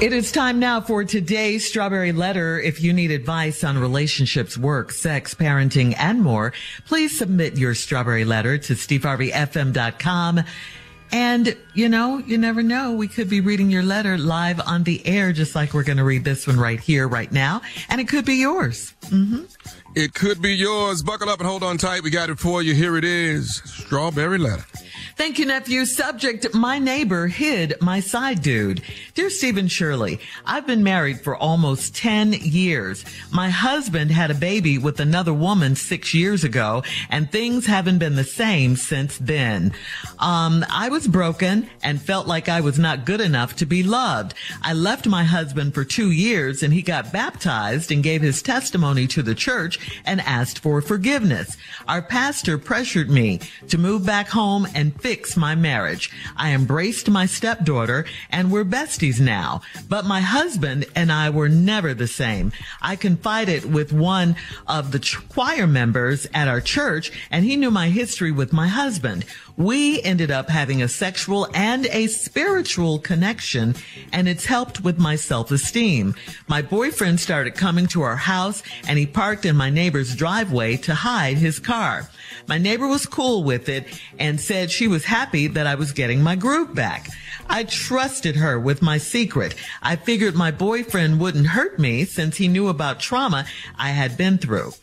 It is time now for today's Strawberry Letter. If you need advice on relationships, work, sex, parenting, and more, please submit your Strawberry Letter to steveharveyfm.com. And, you know, you never know. We could be reading your letter live on the air, just like we're going to read this one right here, right now. And it could be yours. Mm-hmm. It could be yours. Buckle up and hold on tight. We got it for you. Here it is. Strawberry Letter. Thank you, nephew. Subject, my neighbor hid my side dude. Dear Stephen Shirley, I've been married for almost 10 years. My husband had a baby with another woman six years ago, and things haven't been the same since then. Um, I was broken and felt like I was not good enough to be loved. I left my husband for two years and he got baptized and gave his testimony to the church and asked for forgiveness. Our pastor pressured me to move back home and fix my marriage. I embraced my stepdaughter and we're besties now. But my husband and I were never the same. I confided with one of the choir members at our church and he knew my history with my husband. We ended up having a sexual and a spiritual connection and it's helped with my self-esteem. My boyfriend started coming to our house and he parked in my neighbor's driveway to hide his car. My neighbor was cool with it and said she was happy that I was getting my groove back. I trusted her with my secret. I figured my boyfriend wouldn't hurt me since he knew about trauma I had been through.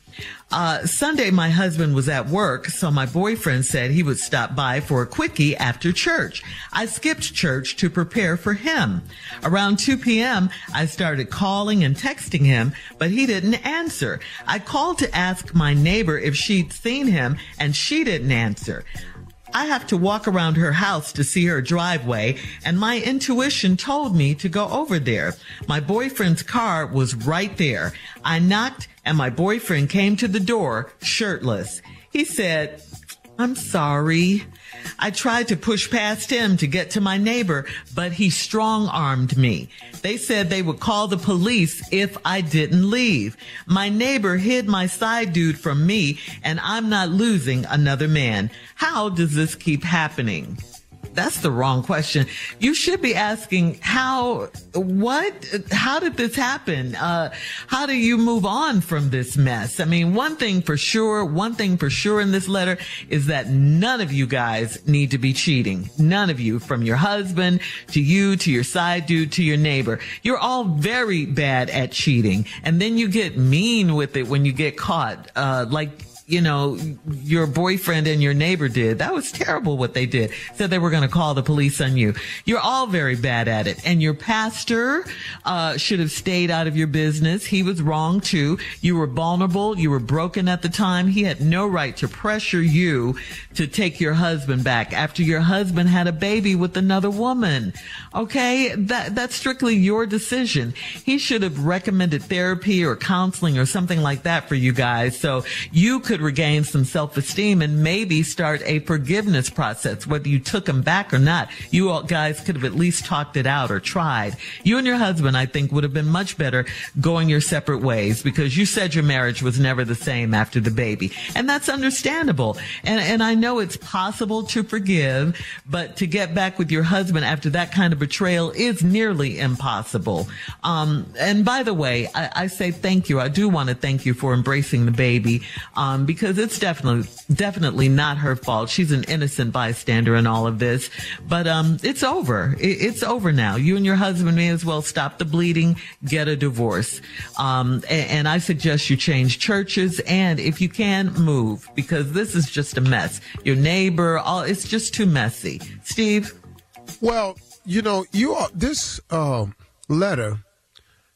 Uh, Sunday, my husband was at work, so my boyfriend said he would stop by for a quickie after church. I skipped church to prepare for him. Around 2 p.m., I started calling and texting him, but he didn't answer. I called to ask my neighbor if she'd seen him, and she didn't answer. I have to walk around her house to see her driveway, and my intuition told me to go over there. My boyfriend's car was right there. I knocked, and my boyfriend came to the door shirtless. He said, I'm sorry. I tried to push past him to get to my neighbor, but he strong armed me. They said they would call the police if I didn't leave. My neighbor hid my side dude from me and I'm not losing another man. How does this keep happening? That's the wrong question. You should be asking how, what, how did this happen? Uh, how do you move on from this mess? I mean, one thing for sure, one thing for sure in this letter is that none of you guys need to be cheating. None of you, from your husband to you to your side dude to your neighbor. You're all very bad at cheating. And then you get mean with it when you get caught. Uh, like you know, your boyfriend and your neighbor did. That was terrible what they did. Said they were going to call the police on you. You're all very bad at it. And your pastor, uh, should have stayed out of your business. He was wrong too. You were vulnerable. You were broken at the time. He had no right to pressure you to take your husband back after your husband had a baby with another woman. Okay. That, that's strictly your decision. He should have recommended therapy or counseling or something like that for you guys. So you could could regain some self-esteem and maybe start a forgiveness process, whether you took him back or not. You all guys could have at least talked it out or tried. You and your husband, I think, would have been much better going your separate ways because you said your marriage was never the same after the baby. And that's understandable. And, and I know it's possible to forgive, but to get back with your husband after that kind of betrayal is nearly impossible. Um, and by the way, I, I, say thank you. I do want to thank you for embracing the baby. Um, because it's definitely definitely not her fault. She's an innocent bystander in all of this. But um, it's over. It, it's over now. You and your husband may as well stop the bleeding, get a divorce. Um, and, and I suggest you change churches, and if you can, move because this is just a mess. Your neighbor, all it's just too messy. Steve. Well, you know, you are this uh, letter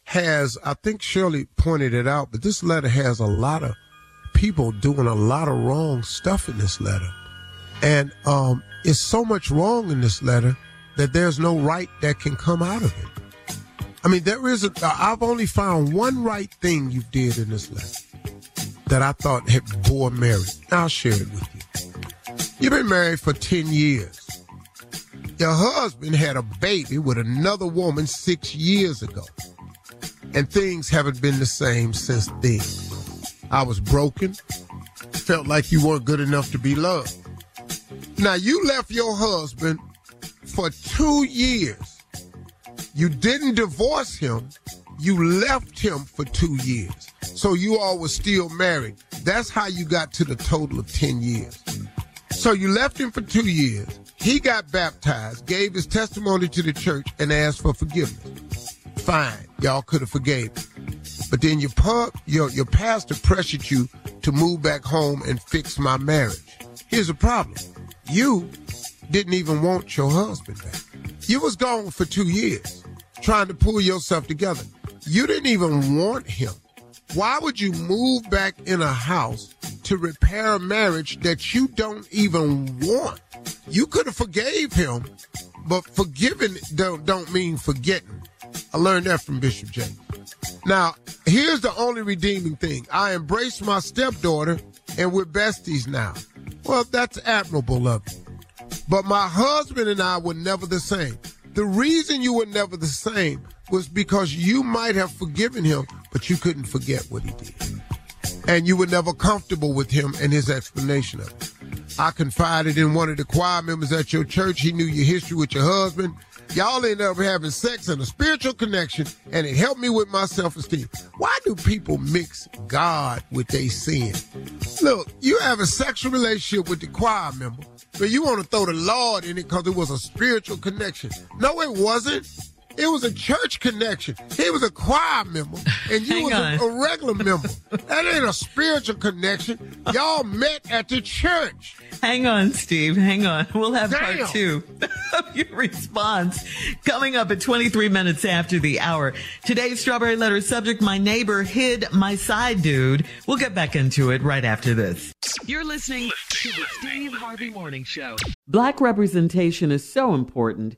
has. I think Shirley pointed it out, but this letter has a lot of people doing a lot of wrong stuff in this letter. And um, it's so much wrong in this letter that there's no right that can come out of it. I mean, there is. I've only found one right thing you did in this letter that I thought had bore merit. I'll share it with you. You've been married for 10 years. Your husband had a baby with another woman six years ago. And things haven't been the same since then. I was broken, felt like you weren't good enough to be loved. Now, you left your husband for two years. You didn't divorce him, you left him for two years. So you all were still married. That's how you got to the total of 10 years. So you left him for two years. He got baptized, gave his testimony to the church, and asked for forgiveness. Fine. Y'all could have forgave him. But then your your your pastor pressured you to move back home and fix my marriage. Here's the problem. You didn't even want your husband back. You was gone for two years trying to pull yourself together. You didn't even want him. Why would you move back in a house to repair a marriage that you don't even want? You could have forgave him, but forgiving don't, don't mean forgetting. I learned that from Bishop Jakes. Now, here's the only redeeming thing. I embraced my stepdaughter and we're besties now. Well, that's admirable of you. But my husband and I were never the same. The reason you were never the same was because you might have forgiven him, but you couldn't forget what he did. And you were never comfortable with him and his explanation of it. I confided in one of the choir members at your church. He knew your history with your husband Y'all end up having sex and a spiritual connection, and it helped me with my self esteem. Why do people mix God with their sin? Look, you have a sexual relationship with the choir member, but you want to throw the Lord in it because it was a spiritual connection. No, it wasn't. It was a church connection. He was a choir member, and you was a, a, regular member. That ain't a spiritual connection. Y'all met at the church. Hang on, Steve. Hang on. We'll have Damn. part two of your response coming up at 23 minutes after the hour. Today's Strawberry Letter subject, my neighbor hid my side dude. We'll get back into it right after this. You're listening to the Steve Harvey Morning Show. Black representation is so important.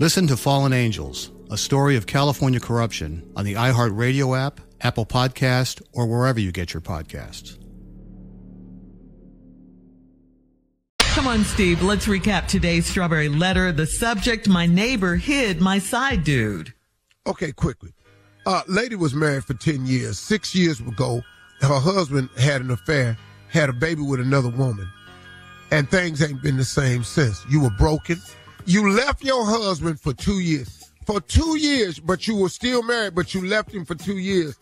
Listen to Fallen Angels, a story of California corruption on the iHeartRadio app, Apple Podcast, or wherever you get your podcasts. Come on, Steve. Let's recap today's strawberry letter. The subject, my neighbor hid my side dude. Okay, quickly. Uh, lady was married for 10 years. Six years ago, her husband had an affair, had a baby with another woman, and things ain't been the same since. You were broken you left your husband for two years. For two years, but you were still married, but you left him for two years.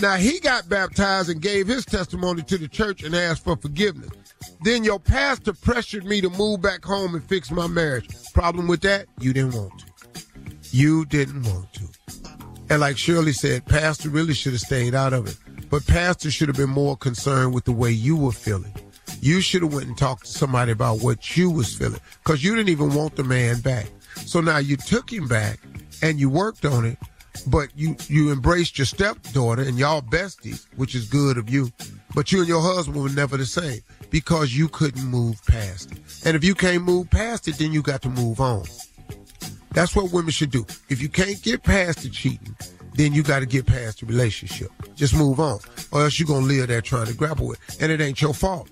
Now he got baptized and gave his testimony to the church and asked for forgiveness. Then your pastor pressured me to move back home and fix my marriage. Problem with that? You didn't want to. You didn't want to. And like Shirley said, pastor really should have stayed out of it. But pastor should have been more concerned with the way you were feeling. You should have went and talked to somebody about what you was feeling because you didn't even want the man back. So now you took him back and you worked on it, but you you embraced your stepdaughter and y'all besties, which is good of you. But you and your husband were never the same because you couldn't move past it. And if you can't move past it, then you got to move on. That's what women should do. If you can't get past the cheating, then you got to get past the relationship. Just move on, or else you're gonna live there trying to grapple with, it. and it ain't your fault.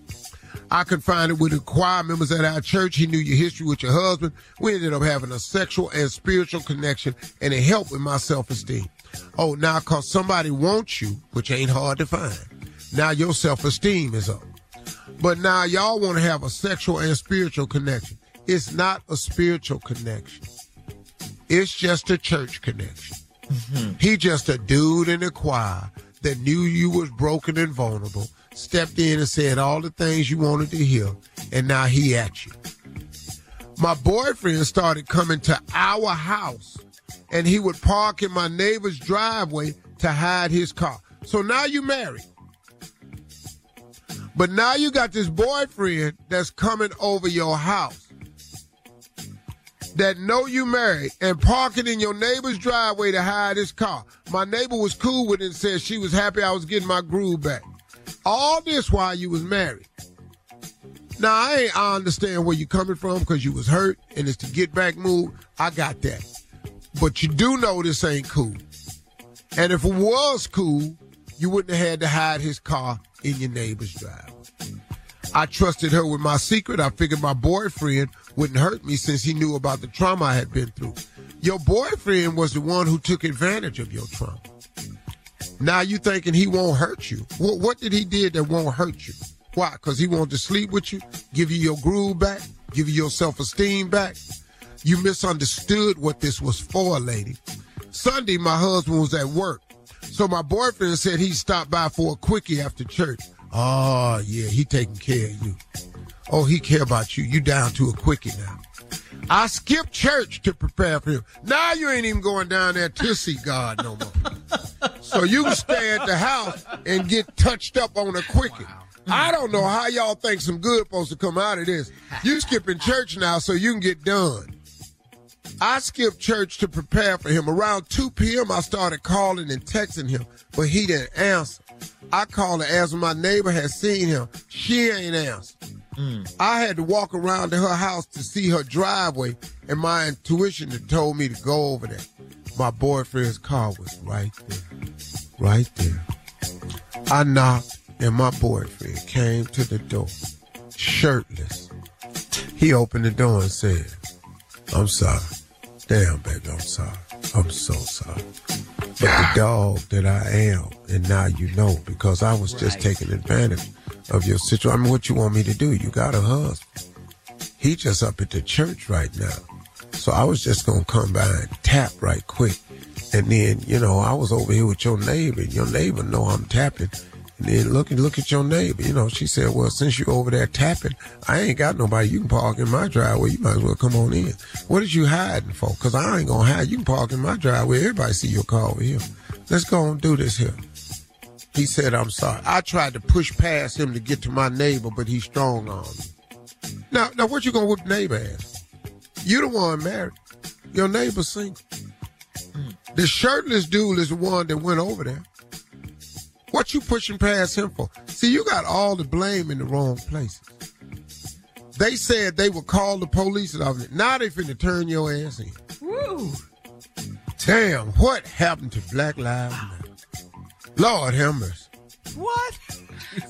I confided with the choir members at our church. He knew your history with your husband. We ended up having a sexual and spiritual connection, and it helped with my self-esteem. Oh, now cause somebody wants you, which ain't hard to find. Now your self-esteem is up. But now y'all want to have a sexual and spiritual connection. It's not a spiritual connection. It's just a church connection. Mm-hmm. He just a dude in the choir that knew you was broken and vulnerable, stepped in and said all the things you wanted to hear, and now he at you. My boyfriend started coming to our house, and he would park in my neighbor's driveway to hide his car. So now you married. But now you got this boyfriend that's coming over your house that know you married and parking in your neighbor's driveway to hide his car. My neighbor was cool with it and said she was happy I was getting my groove back. All this while you was married. Now I ain't, I understand where you coming from because you was hurt and it's to get back move. I got that. But you do know this ain't cool. And if it was cool, you wouldn't have had to hide his car in your neighbor's driveway. I trusted her with my secret. I figured my boyfriend wouldn't hurt me since he knew about the trauma I had been through. Your boyfriend was the one who took advantage of your trauma. Now you thinking he won't hurt you. What, what did he did that won't hurt you? Why? Because he wanted to sleep with you, give you your groove back, give you your self-esteem back. You misunderstood what this was for, lady. Sunday, my husband was at work. So my boyfriend said he'd stop by for a quickie after church. Oh, yeah, he taking care of you. Oh, he care about you. You down to a quickie now. I skipped church to prepare for him. Now you ain't even going down there to see God no more. so you can stay at the house and get touched up on a quickie. Wow. I don't know how y'all think some good supposed to come out of this. You skipping church now so you can get done. I skipped church to prepare for him. Around 2 p.m., I started calling and texting him, but he didn't answer. I called and asked my neighbor had seen him. She ain't answered. Mm. I had to walk around to her house to see her driveway, and my intuition had told me to go over there. My boyfriend's car was right there. Right there. I knocked, and my boyfriend came to the door, shirtless. He opened the door and said, I'm sorry. Damn, baby, I'm sorry. I'm so sorry. But the dog that I am, and now you know, because I was just taking advantage of your situation. I mean, what you want me to do? You got a husband. He just up at the church right now. So I was just gonna come by and tap right quick. And then, you know, I was over here with your neighbor. and Your neighbor know I'm tapping. And then look, look at your neighbor. You know, she said, well, since you're over there tapping, I ain't got nobody. You can park in my driveway. You might as well come on in. What is you hiding for? Cause I ain't gonna hide. You can park in my driveway. Everybody see your car over here. Let's go and do this here. He said, I'm sorry. I tried to push past him to get to my neighbor, but he's strong on me. Now, now what you gonna whip neighbor ass? You the one married. Your neighbor single. Hmm. The shirtless dude is the one that went over there. What you pushing past him for? See, you got all the blame in the wrong places. They said they would call the police and of it. Now they finna turn your ass in. Woo. Damn, what happened to Black Lives Matter? Lord mercy. What?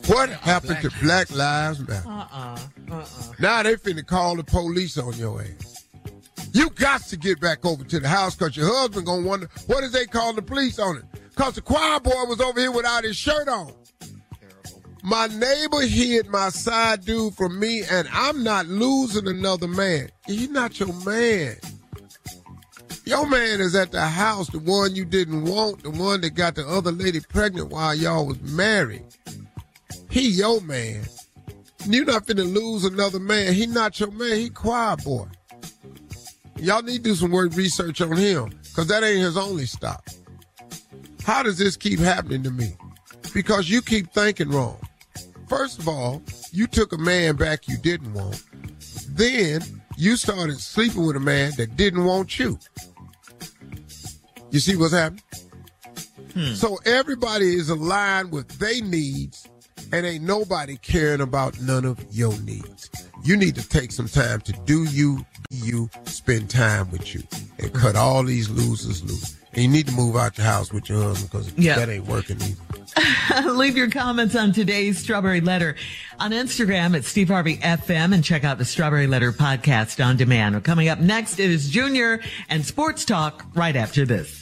What happened to Black Lives Matter? Uh-uh. Uh-uh. Now they finna call the police on your ass. You got to get back over to the house because your husband gonna wonder, what is they call the police on it? Because the choir boy was over here without his shirt on. My neighbor hid my side dude from me, and I'm not losing another man. He's not your man. Your man is at the house, the one you didn't want, the one that got the other lady pregnant while y'all was married. He your man. You not finna lose another man. He not your man. He choir boy. Y'all need to do some work research on him, cause that ain't his only stop. How does this keep happening to me? Because you keep thinking wrong. First of all, you took a man back you didn't want. Then you started sleeping with a man that didn't want you. You see what's happening? Hmm. So everybody is aligned with their needs, and ain't nobody caring about none of your needs. You need to take some time to do you, be you, spend time with you, and hmm. cut all these losers loose. And you need to move out your house with your husband because Yeah. that ain't working either. Leave your comments on today's Strawberry Letter on Instagram at Steve Harvey FM and check out the Strawberry Letter podcast on demand. Coming up next is Junior and Sports Talk right after this.